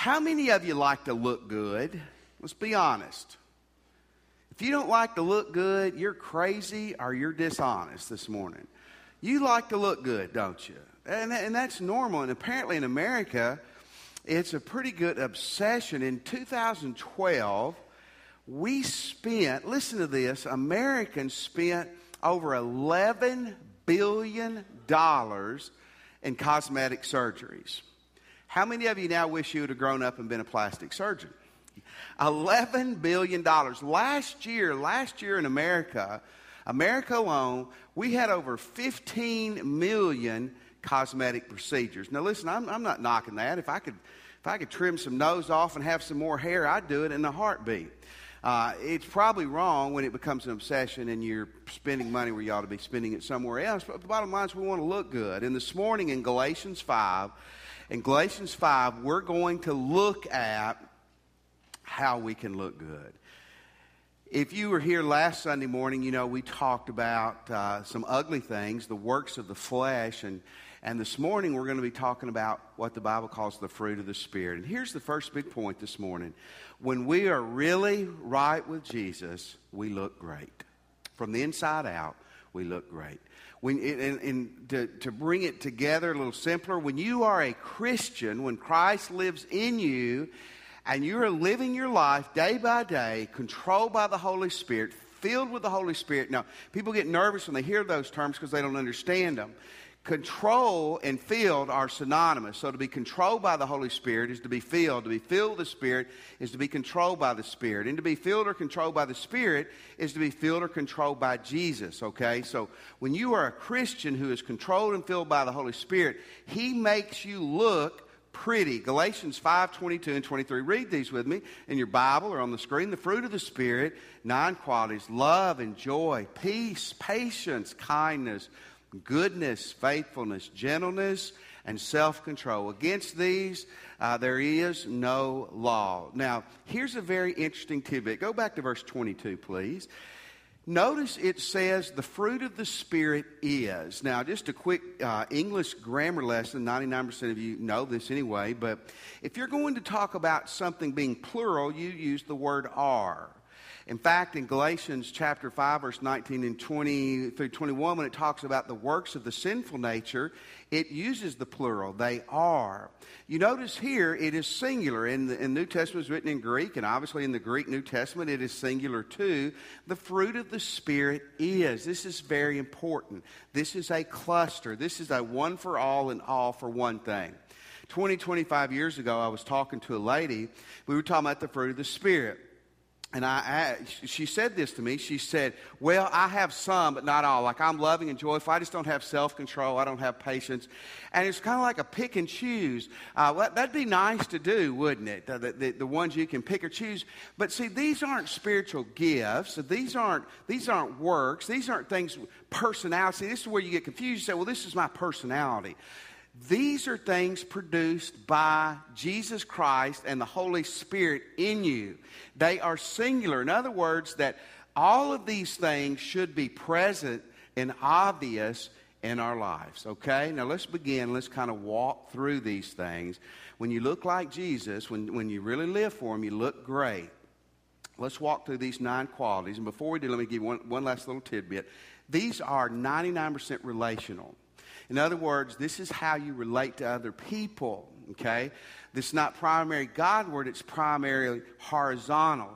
How many of you like to look good? Let's be honest. If you don't like to look good, you're crazy or you're dishonest this morning. You like to look good, don't you? And, and that's normal. And apparently in America, it's a pretty good obsession. In 2012, we spent, listen to this, Americans spent over $11 billion in cosmetic surgeries. How many of you now wish you would have grown up and been a plastic surgeon? $11 billion. Last year, last year in America, America alone, we had over 15 million cosmetic procedures. Now, listen, I'm, I'm not knocking that. If I could, if I could trim some nose off and have some more hair, I'd do it in a heartbeat. Uh, it's probably wrong when it becomes an obsession and you're spending money where you ought to be spending it somewhere else. But the bottom line is we want to look good. And this morning in Galatians 5, in Galatians 5, we're going to look at how we can look good. If you were here last Sunday morning, you know we talked about uh, some ugly things, the works of the flesh, and and this morning we're going to be talking about what the Bible calls the fruit of the Spirit. And here's the first big point this morning. When we are really right with Jesus, we look great. From the inside out, we look great. When, and, and to, to bring it together a little simpler, when you are a Christian, when Christ lives in you, and you are living your life day by day, controlled by the Holy Spirit, filled with the Holy Spirit. Now, people get nervous when they hear those terms because they don't understand them. Control and filled are synonymous. So to be controlled by the Holy Spirit is to be filled. To be filled with the Spirit is to be controlled by the Spirit. And to be filled or controlled by the Spirit is to be filled or controlled by Jesus, okay? So when you are a Christian who is controlled and filled by the Holy Spirit, He makes you look pretty. Galatians 5 22 and 23. Read these with me in your Bible or on the screen. The fruit of the Spirit, nine qualities love and joy, peace, patience, kindness goodness, faithfulness, gentleness, and self control. Against these, uh, there is no law. Now, here's a very interesting tidbit. Go back to verse 22, please. Notice it says the fruit of the Spirit is. Now, just a quick uh, English grammar lesson. 99% of you know this anyway, but if you're going to talk about something being plural, you use the word are. In fact, in Galatians chapter 5, verse 19 and 20 through 21, when it talks about the works of the sinful nature, it uses the plural. They are. You notice here it is singular. In the in New Testament, it's written in Greek, and obviously in the Greek New Testament, it is singular too. The fruit of the Spirit is. This is very important. This is a cluster. This is a one for all and all for one thing. 20, 25 years ago, I was talking to a lady. We were talking about the fruit of the Spirit. And I, I, she said this to me. She said, Well, I have some, but not all. Like I'm loving and joyful. I just don't have self control. I don't have patience. And it's kind of like a pick and choose. Uh, well, that'd be nice to do, wouldn't it? The, the, the, ones you can pick or choose. But see, these aren't spiritual gifts. These aren't, these aren't works. These aren't things, personality. This is where you get confused. You say, Well, this is my personality. These are things produced by Jesus Christ and the Holy Spirit in you. They are singular. In other words, that all of these things should be present and obvious in our lives. Okay? Now let's begin. Let's kind of walk through these things. When you look like Jesus, when, when you really live for Him, you look great. Let's walk through these nine qualities. And before we do, let me give you one, one last little tidbit. These are 99% relational. In other words, this is how you relate to other people, okay? This is not primary Godward, it's primarily horizontal.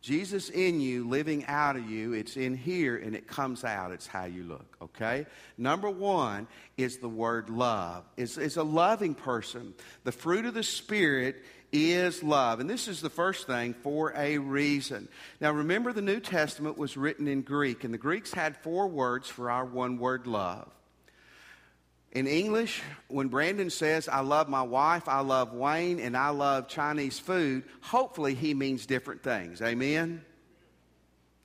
Jesus in you, living out of you, it's in here and it comes out. It's how you look, okay? Number one is the word love. It's, it's a loving person. The fruit of the Spirit is love. And this is the first thing for a reason. Now, remember, the New Testament was written in Greek, and the Greeks had four words for our one word love. In English, when Brandon says, I love my wife, I love Wayne, and I love Chinese food, hopefully he means different things. Amen?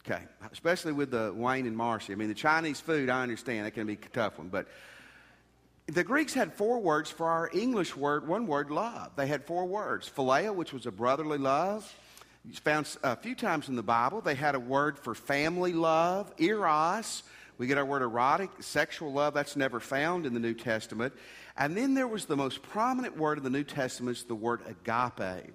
Okay, especially with the Wayne and Marcy. I mean, the Chinese food, I understand, that can be a tough one. But the Greeks had four words for our English word, one word, love. They had four words phileo, which was a brotherly love. It's found a few times in the Bible. They had a word for family love, eros, We get our word erotic, sexual love, that's never found in the New Testament. And then there was the most prominent word in the New Testament, is the word agape.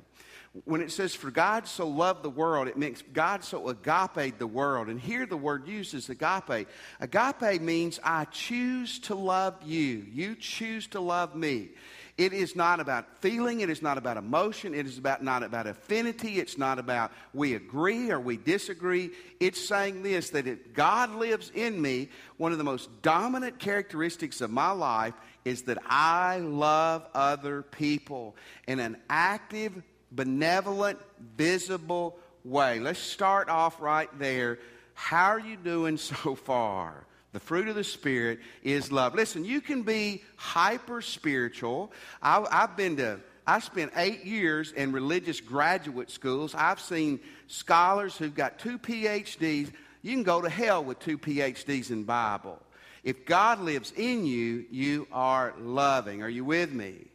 When it says, For God so loved the world, it means God so agape the world. And here the word used is agape. Agape means I choose to love you. You choose to love me. It is not about feeling. It is not about emotion. It is about not about affinity. It's not about we agree or we disagree. It's saying this that if God lives in me, one of the most dominant characteristics of my life is that I love other people in an active, benevolent, visible way. Let's start off right there. How are you doing so far? The fruit of the Spirit is love. Listen, you can be hyper spiritual. I've been to, I spent eight years in religious graduate schools. I've seen scholars who've got two PhDs. You can go to hell with two PhDs in Bible. If God lives in you, you are loving. Are you with me?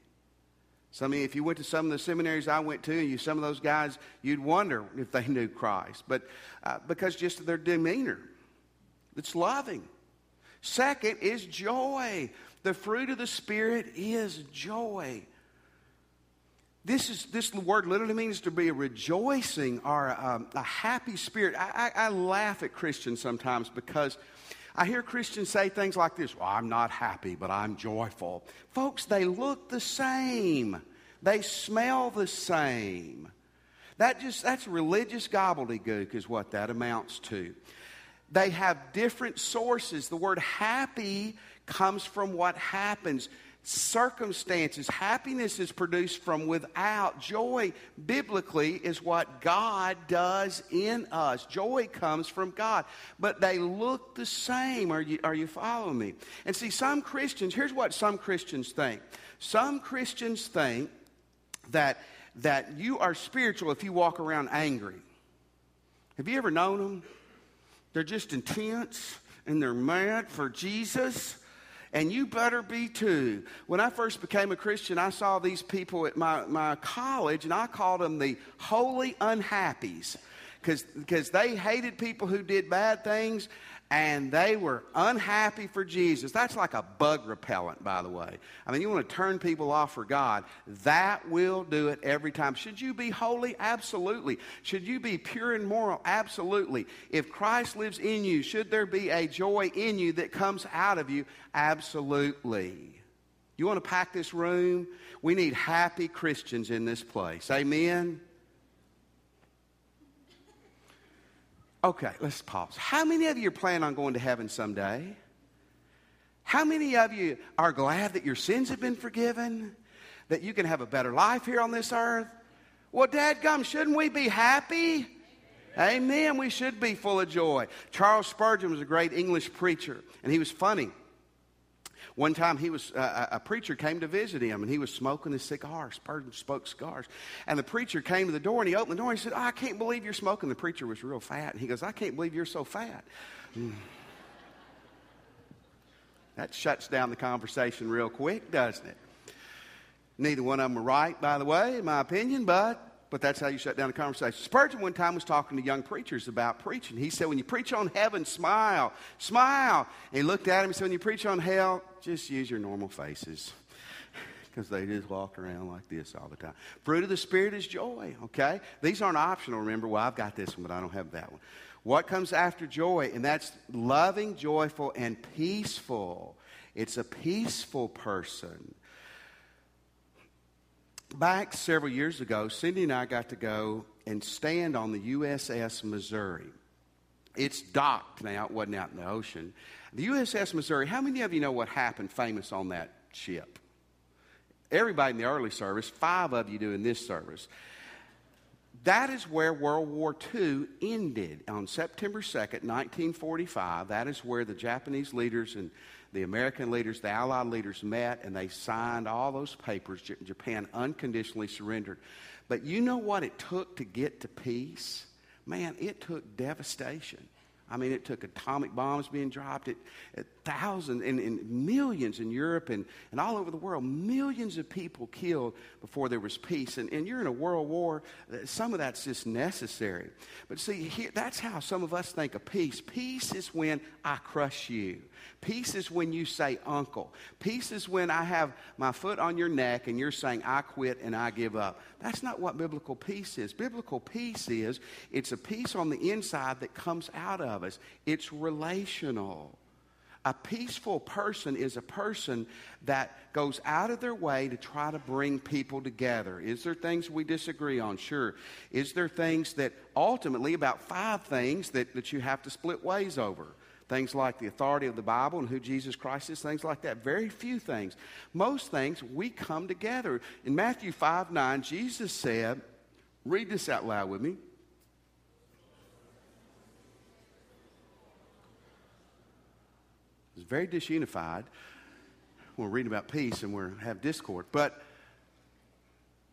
Some of you, if you went to some of the seminaries I went to, you some of those guys, you'd wonder if they knew Christ, but uh, because just their demeanor, it's loving. Second is joy. The fruit of the Spirit is joy. This is this word literally means to be a rejoicing or a, um, a happy spirit. I, I, I laugh at Christians sometimes because I hear Christians say things like this Well, I'm not happy, but I'm joyful. Folks, they look the same, they smell the same. That just, that's religious gobbledygook, is what that amounts to. They have different sources. The word happy comes from what happens circumstances. Happiness is produced from without. Joy, biblically, is what God does in us. Joy comes from God. But they look the same. Are you, are you following me? And see, some Christians, here's what some Christians think. Some Christians think that, that you are spiritual if you walk around angry. Have you ever known them? They're just intense and they're mad for Jesus and you better be too. When I first became a Christian, I saw these people at my, my college, and I called them the holy unhappies because they hated people who did bad things and they were unhappy for Jesus. That's like a bug repellent, by the way. I mean, you want to turn people off for God, that will do it every time. Should you be holy? Absolutely. Should you be pure and moral? Absolutely. If Christ lives in you, should there be a joy in you that comes out of you? Absolutely. You want to pack this room? We need happy Christians in this place. Amen. Okay, let's pause. How many of you are planning on going to heaven someday? How many of you are glad that your sins have been forgiven? That you can have a better life here on this earth? Well, Dad, gum, shouldn't we be happy? Amen. We should be full of joy. Charles Spurgeon was a great English preacher, and he was funny. One time, he was uh, a preacher came to visit him, and he was smoking his cigar. Spurgeon smoked cigars, and the preacher came to the door, and he opened the door. and He said, oh, "I can't believe you're smoking." The preacher was real fat, and he goes, "I can't believe you're so fat." That shuts down the conversation real quick, doesn't it? Neither one of them are right, by the way, in my opinion, but but that's how you shut down a conversation. Spurgeon one time was talking to young preachers about preaching. He said, When you preach on heaven, smile, smile. And he looked at him and said, When you preach on hell, just use your normal faces. Because they just walk around like this all the time. Fruit of the Spirit is joy, okay? These aren't optional, remember. Well, I've got this one, but I don't have that one. What comes after joy? And that's loving, joyful, and peaceful. It's a peaceful person back several years ago, Cindy and I got to go and stand on the USS Missouri. It's docked now, it wasn't out in the ocean. The USS Missouri, how many of you know what happened famous on that ship? Everybody in the early service, five of you do in this service. That is where World War II ended on September 2nd, 1945. That is where the Japanese leaders and the American leaders, the Allied leaders met and they signed all those papers. Japan unconditionally surrendered. But you know what it took to get to peace? Man, it took devastation. I mean, it took atomic bombs being dropped at, at thousands and, and, millions in Europe and, and all over the world. Millions of people killed before there was peace. And, and you're in a world war, uh, some of that's just necessary. But see, here, that's how some of us think of peace. Peace is when I crush you. Peace is when you say uncle. Peace is when I have my foot on your neck and you're saying I quit and I give up. That's not what biblical peace is. Biblical peace is it's a peace on the inside that comes out of us. It's relational. A peaceful person is a person that goes out of their way to try to bring people together. Is there things we disagree on? Sure. Is there things that ultimately, about five things that, that you have to split ways over? Things like the authority of the Bible and who Jesus Christ is, things like that. Very few things. Most things we come together. In Matthew 5 9, Jesus said, read this out loud with me. It's very disunified. We're reading about peace and we have discord. But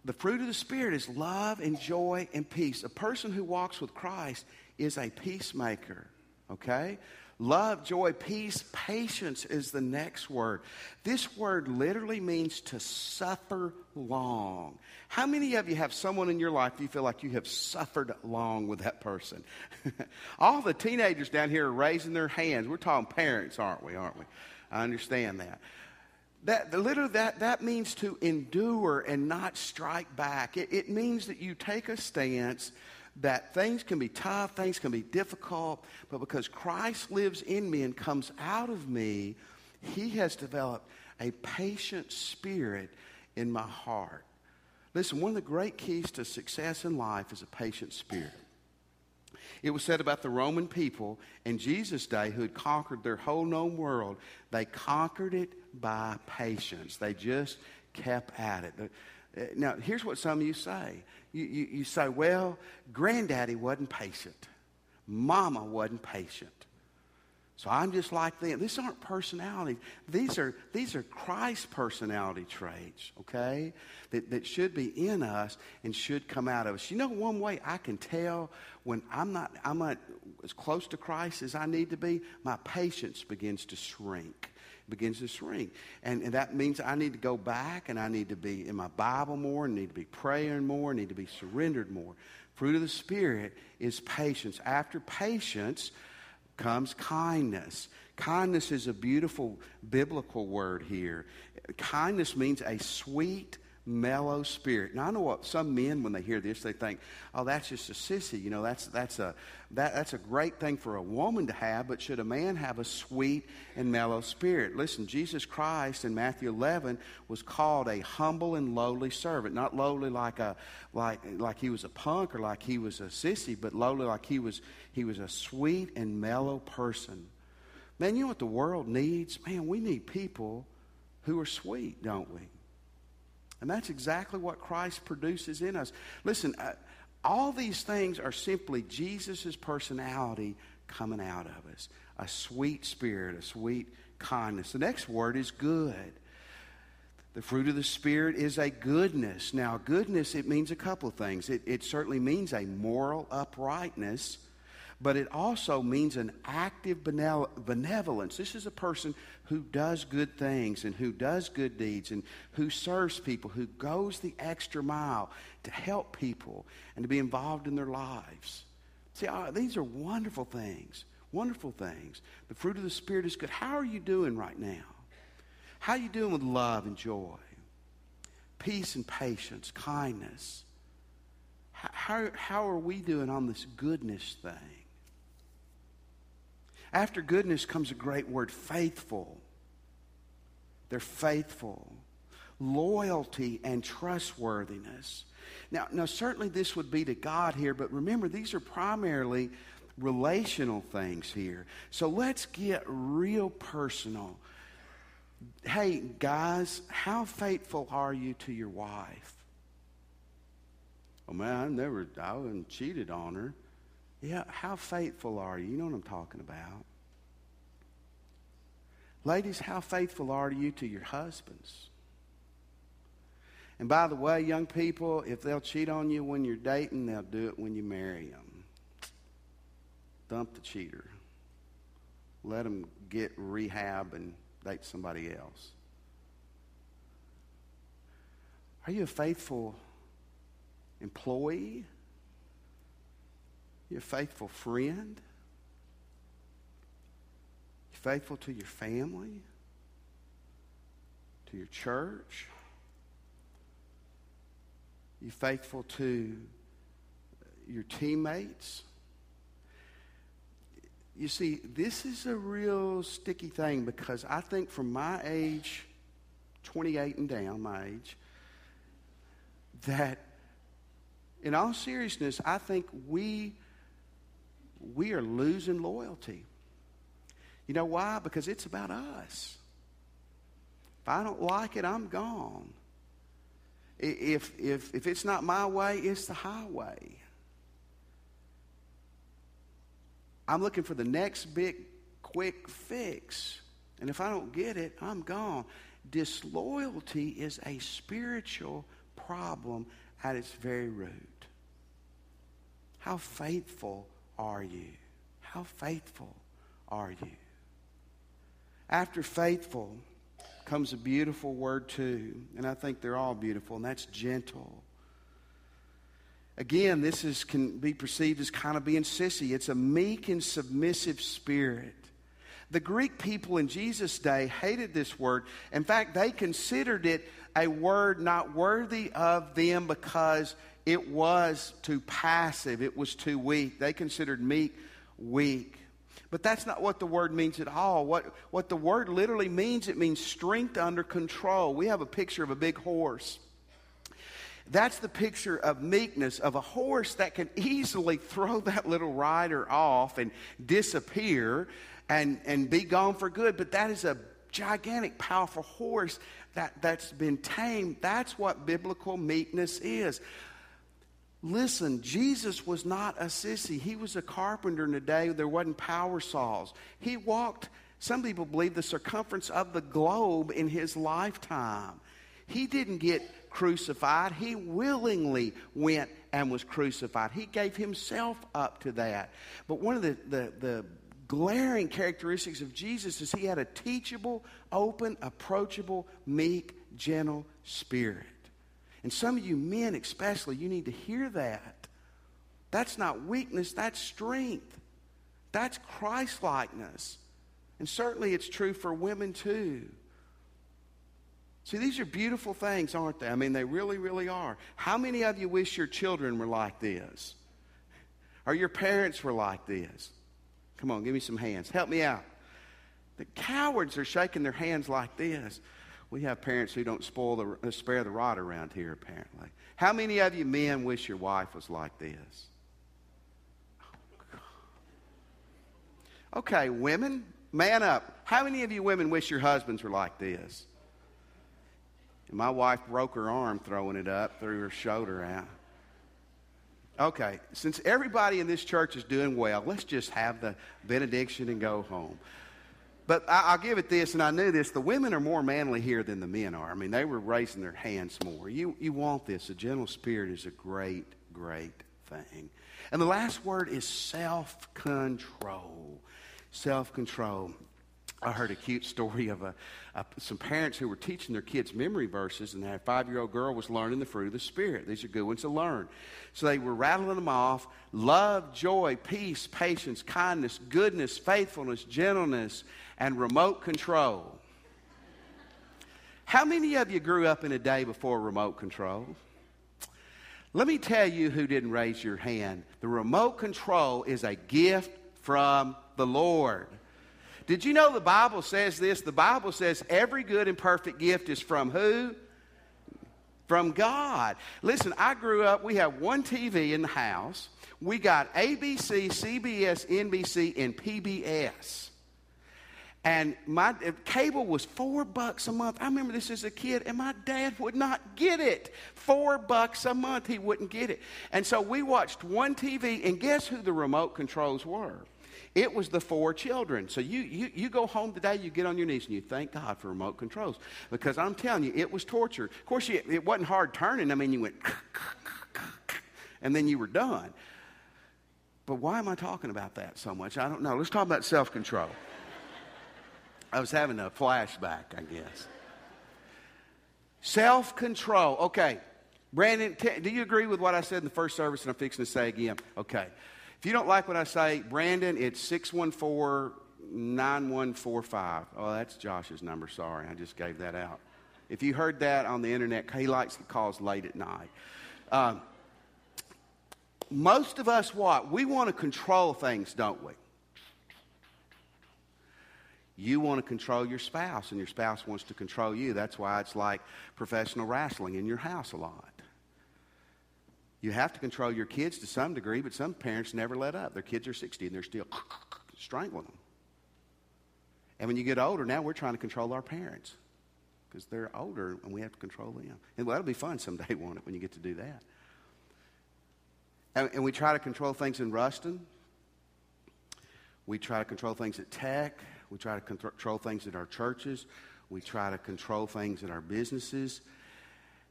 the fruit of the Spirit is love and joy and peace. A person who walks with Christ is a peacemaker, okay? Love, joy, peace, patience is the next word. This word literally means to suffer long. How many of you have someone in your life you feel like you have suffered long with that person? All the teenagers down here are raising their hands. We're talking parents, aren't we? Aren't we? I understand that. That literally that, that means to endure and not strike back. It, it means that you take a stance that things can be tough, things can be difficult, but because Christ lives in me and comes out of me, He has developed a patient spirit in my heart. Listen, one of the great keys to success in life is a patient spirit. It was said about the Roman people in Jesus' day who had conquered their whole known world, they conquered it by patience. They just kept at it. Now, here's what some of you say you, you, you say, well, granddaddy wasn't patient, mama wasn't patient. So I'm just like them. These aren't personalities. These are, these are Christ personality traits, okay, that, that should be in us and should come out of us. You know, one way I can tell when I'm not, I'm not as close to Christ as I need to be, my patience begins to shrink begins to shrink. And, and that means I need to go back and I need to be in my Bible more, and need to be praying more, and need to be surrendered more. Fruit of the Spirit is patience. After patience comes kindness. Kindness is a beautiful biblical word here. Kindness means a sweet, mellow spirit. Now I know what some men when they hear this they think, "Oh, that's just a sissy." You know, that's that's a that, that's a great thing for a woman to have, but should a man have a sweet and mellow spirit? Listen, Jesus Christ in Matthew 11 was called a humble and lowly servant, not lowly like a like like he was a punk or like he was a sissy, but lowly like he was he was a sweet and mellow person. Man, you know what the world needs? Man, we need people who are sweet, don't we? And that's exactly what Christ produces in us. Listen, uh, all these things are simply Jesus' personality coming out of us a sweet spirit, a sweet kindness. The next word is good. The fruit of the Spirit is a goodness. Now, goodness, it means a couple of things. It, it certainly means a moral uprightness but it also means an active benevolence. This is a person who does good things and who does good deeds and who serves people, who goes the extra mile to help people and to be involved in their lives. See, uh, these are wonderful things. Wonderful things. The fruit of the Spirit is good. How are you doing right now? How are you doing with love and joy? Peace and patience, kindness. How, how are we doing on this goodness thing? After goodness comes a great word faithful. They're faithful. Loyalty and trustworthiness. Now, now, certainly this would be to God here, but remember, these are primarily relational things here. So let's get real personal. Hey, guys, how faithful are you to your wife? Oh, man, I never, I haven't cheated on her. Yeah, how faithful are you? You know what I'm talking about. Ladies, how faithful are you to your husbands? And by the way, young people, if they'll cheat on you when you're dating, they'll do it when you marry them. Dump the cheater. let them get rehab and date somebody else? Are you a faithful employee? Are you a faithful friend? You faithful to your family? To your church? You're faithful to your teammates? You see, this is a real sticky thing because I think from my age, 28 and down, my age, that in all seriousness, I think we we are losing loyalty. You know why? Because it's about us. If I don't like it, I'm gone. If, if, if it's not my way, it's the highway. I'm looking for the next big quick fix. And if I don't get it, I'm gone. Disloyalty is a spiritual problem at its very root. How faithful are you? How faithful are you? After faithful comes a beautiful word too, and I think they're all beautiful, and that's gentle. Again, this is, can be perceived as kind of being sissy. It's a meek and submissive spirit. The Greek people in Jesus' day hated this word. In fact, they considered it a word not worthy of them because it was too passive, it was too weak. They considered meek weak. But that's not what the word means at all. What, what the word literally means, it means strength under control. We have a picture of a big horse. That's the picture of meekness, of a horse that can easily throw that little rider off and disappear and, and be gone for good. But that is a gigantic, powerful horse that, that's been tamed. That's what biblical meekness is. Listen, Jesus was not a sissy. He was a carpenter in a day where there wasn't power saws. He walked, some people believe, the circumference of the globe in his lifetime. He didn't get crucified. He willingly went and was crucified. He gave himself up to that. But one of the, the, the glaring characteristics of Jesus is he had a teachable, open, approachable, meek, gentle spirit. And some of you men, especially, you need to hear that. That's not weakness, that's strength. That's Christ likeness. And certainly it's true for women too. See, these are beautiful things, aren't they? I mean, they really, really are. How many of you wish your children were like this? Or your parents were like this? Come on, give me some hands. Help me out. The cowards are shaking their hands like this. We have parents who don't spoil the, uh, spare the rod around here, apparently. How many of you men wish your wife was like this? Okay, women, man up. How many of you women wish your husbands were like this? And my wife broke her arm throwing it up, threw her shoulder out. Okay, since everybody in this church is doing well, let's just have the benediction and go home. But I, will give it this, and I knew this the women are more manly here than the men are. I mean, they were raising their hands more. You, you want this. A gentle spirit is a great, great thing. And the last word is self control. Self control. I heard a cute story of a, a, some parents who were teaching their kids memory verses, and their five year old girl was learning the fruit of the Spirit. These are good ones to learn. So they were rattling them off love, joy, peace, patience, kindness, goodness, faithfulness, gentleness, and remote control. How many of you grew up in a day before remote control? Let me tell you who didn't raise your hand. The remote control is a gift from the Lord. Did you know the Bible says this? The Bible says every good and perfect gift is from who? From God. Listen, I grew up, we have one TV in the house. We got ABC, CBS, NBC, and PBS. And my cable was four bucks a month. I remember this as a kid, and my dad would not get it. Four bucks a month, he wouldn't get it. And so we watched one TV, and guess who the remote controls were? It was the four children. So you, you, you go home today, you get on your knees, and you thank God for remote controls. Because I'm telling you, it was torture. Of course, it wasn't hard turning. I mean, you went, and then you were done. But why am I talking about that so much? I don't know. Let's talk about self control. I was having a flashback, I guess. Self control. Okay. Brandon, do you agree with what I said in the first service and I'm fixing to say again? Okay. If you don't like what I say, Brandon, it's 614 9145. Oh, that's Josh's number. Sorry, I just gave that out. If you heard that on the internet, he likes to calls late at night. Um, most of us, what? We want to control things, don't we? You want to control your spouse, and your spouse wants to control you. That's why it's like professional wrestling in your house a lot. You have to control your kids to some degree, but some parents never let up. Their kids are 60 and they're still strangling them. And when you get older, now we're trying to control our parents because they're older and we have to control them. And well, that'll be fun someday, won't it, when you get to do that? And, and we try to control things in Ruston. We try to control things at Tech. We try to control things in our churches. We try to control things in our businesses.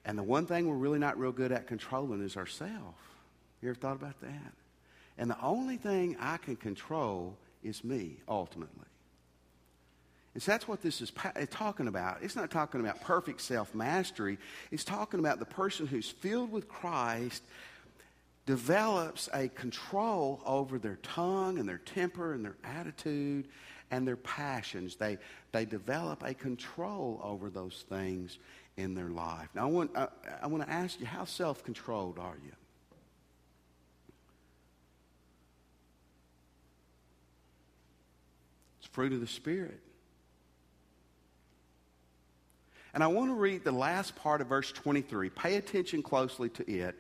And the one thing we're really not real good at controlling is ourselves. You ever thought about that? And the only thing I can control is me, ultimately. And so that's what this is talking about. It's not talking about perfect self mastery, it's talking about the person who's filled with Christ develops a control over their tongue and their temper and their attitude and their passions. They, they develop a control over those things in their life. Now, I want, I, I want to ask you, how self controlled are you? It's fruit of the Spirit. And I want to read the last part of verse 23. Pay attention closely to it.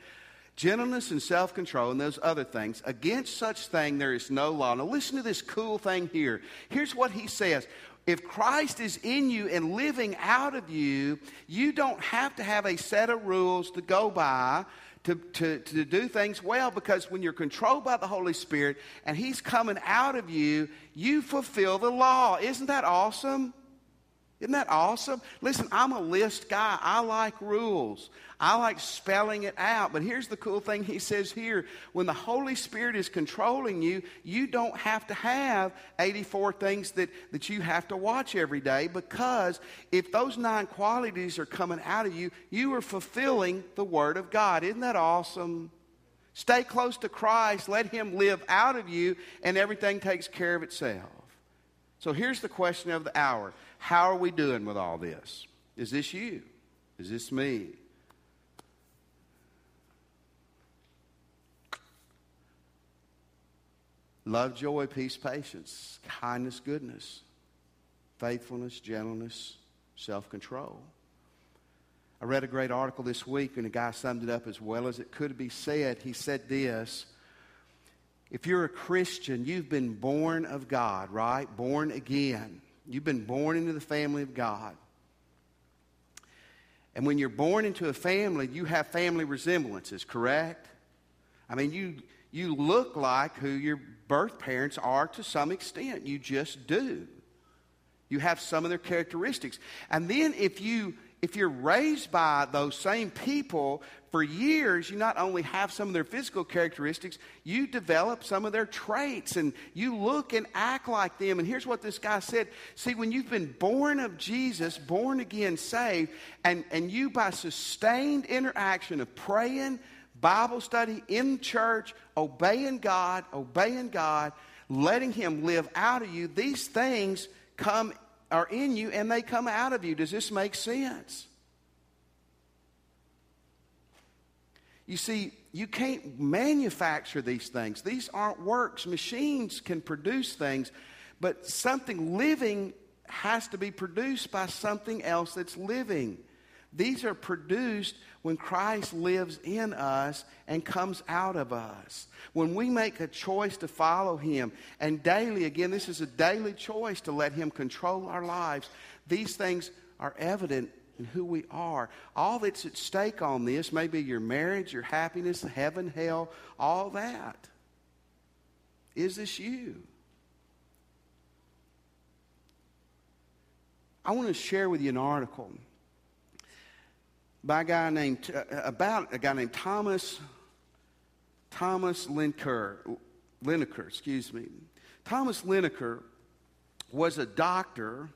Gentleness and self control and those other things. Against such thing there is no law. Now, listen to this cool thing here. Here's what he says if Christ is in you and living out of you, you don't have to have a set of rules to go by to, to, to do things well because when you're controlled by the Holy Spirit and He's coming out of you, you fulfill the law. Isn't that awesome? Isn't that awesome? Listen, I'm a list guy. I like rules. I like spelling it out. But here's the cool thing he says here when the Holy Spirit is controlling you, you don't have to have 84 things that, that you have to watch every day because if those nine qualities are coming out of you, you are fulfilling the Word of God. Isn't that awesome? Stay close to Christ, let Him live out of you, and everything takes care of itself. So here's the question of the hour How are we doing with all this? Is this you? Is this me? Love, joy, peace, patience, kindness, goodness, faithfulness, gentleness, self control. I read a great article this week, and a guy summed it up as well as it could be said. He said this If you're a Christian, you've been born of God, right? Born again. You've been born into the family of God. And when you're born into a family, you have family resemblances, correct? I mean, you, you look like who your birth parents are to some extent. You just do. You have some of their characteristics. And then if you if you're raised by those same people for years, you not only have some of their physical characteristics, you develop some of their traits and you look and act like them. And here's what this guy said See, when you've been born of Jesus, born again, saved, and, and you by sustained interaction of praying, Bible study in church, obeying God, obeying God, letting Him live out of you, these things come are in you and they come out of you. Does this make sense? You see, you can't manufacture these things. These aren't works. Machines can produce things, but something living has to be produced by something else that's living. These are produced when Christ lives in us and comes out of us. When we make a choice to follow Him, and daily, again, this is a daily choice to let Him control our lives, these things are evident in who we are. All that's at stake on this may be your marriage, your happiness, heaven, hell, all that. Is this you? I want to share with you an article by a guy named, uh, about a guy named Thomas, Thomas Linker, Linacre, excuse me. Thomas Linacre was a doctor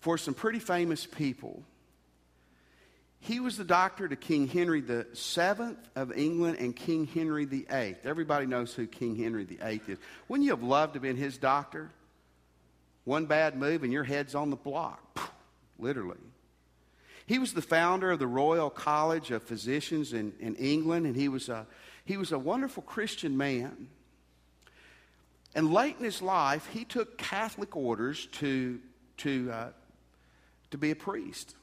for some pretty famous people. He was the doctor to King Henry VII of England and King Henry VIII. Everybody knows who King Henry VIII is. Wouldn't you have loved to have been his doctor? One bad move and your head's on the block, literally. He was the founder of the Royal College of Physicians in, in England, and he was, a, he was a wonderful Christian man. And late in his life, he took Catholic orders to, to, uh, to be a priest.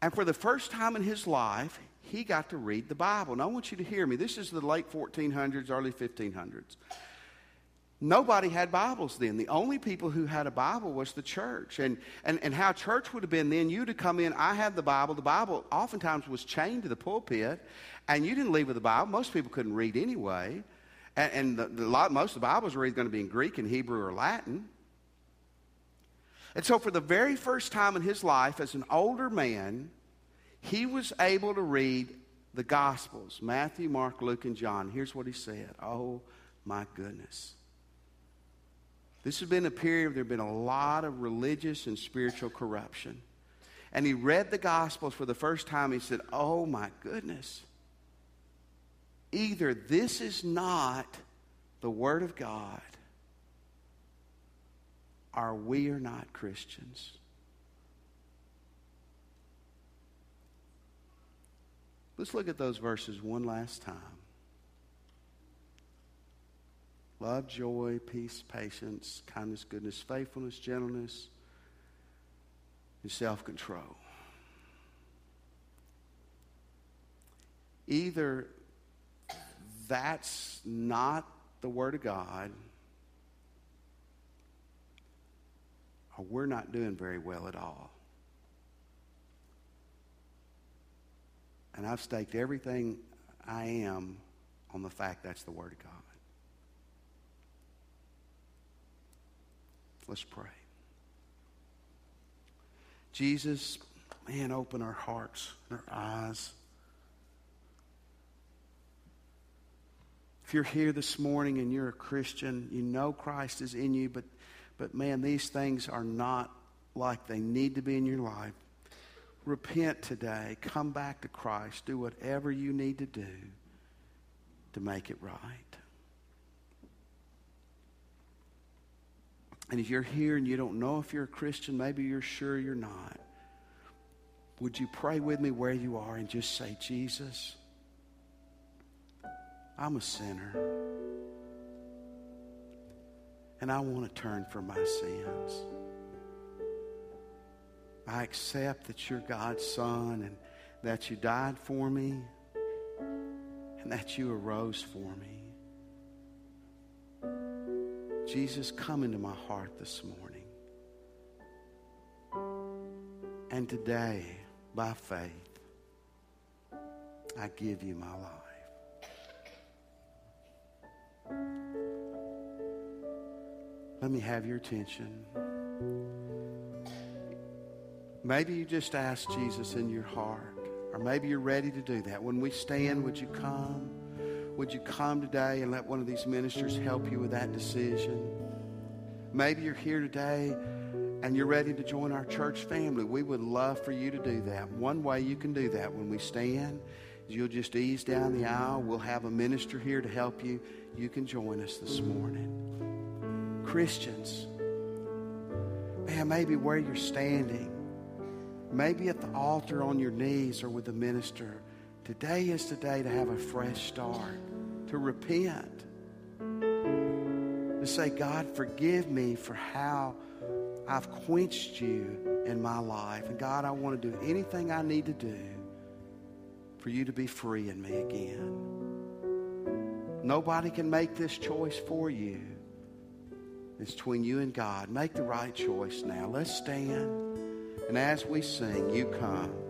And for the first time in his life, he got to read the Bible. And I want you to hear me. This is the late 1400s, early 1500s. Nobody had Bibles then. The only people who had a Bible was the church. And, and, and how church would have been then, you'd have come in, I had the Bible. The Bible oftentimes was chained to the pulpit, and you didn't leave with the Bible. Most people couldn't read anyway. And, and the, the lot, most of the Bibles were either going to be in Greek and Hebrew or Latin. And so, for the very first time in his life, as an older man, he was able to read the Gospels Matthew, Mark, Luke, and John. Here's what he said Oh, my goodness. This has been a period where there have been a lot of religious and spiritual corruption. And he read the Gospels for the first time. He said, Oh my goodness. Either this is not the Word of God, or we are not Christians. Let's look at those verses one last time love, joy, peace, patience, kindness, goodness, faithfulness, gentleness, and self control. Either that's not the Word of God, or we're not doing very well at all. And I've staked everything I am on the fact that's the Word of God. Let's pray. Jesus, man, open our hearts and our eyes. If you're here this morning and you're a Christian, you know Christ is in you, but, but man, these things are not like they need to be in your life. Repent today. Come back to Christ. Do whatever you need to do to make it right. And if you're here and you don't know if you're a Christian, maybe you're sure you're not, would you pray with me where you are and just say, Jesus, I'm a sinner. And I want to turn from my sins. I accept that you're God's son and that you died for me and that you arose for me. Jesus, come into my heart this morning. And today, by faith, I give you my life. Let me have your attention. Maybe you just ask Jesus in your heart, or maybe you're ready to do that. When we stand, would you come? Would you come today and let one of these ministers help you with that decision? Maybe you're here today and you're ready to join our church family. We would love for you to do that. One way you can do that when we stand is you'll just ease down the aisle. We'll have a minister here to help you. You can join us this morning. Christians, man, maybe where you're standing, maybe at the altar on your knees or with the minister, today is the day to have a fresh start to repent, to say, God, forgive me for how I've quenched you in my life. And God, I want to do anything I need to do for you to be free in me again. Nobody can make this choice for you. It's between you and God. Make the right choice now. Let's stand. And as we sing, you come.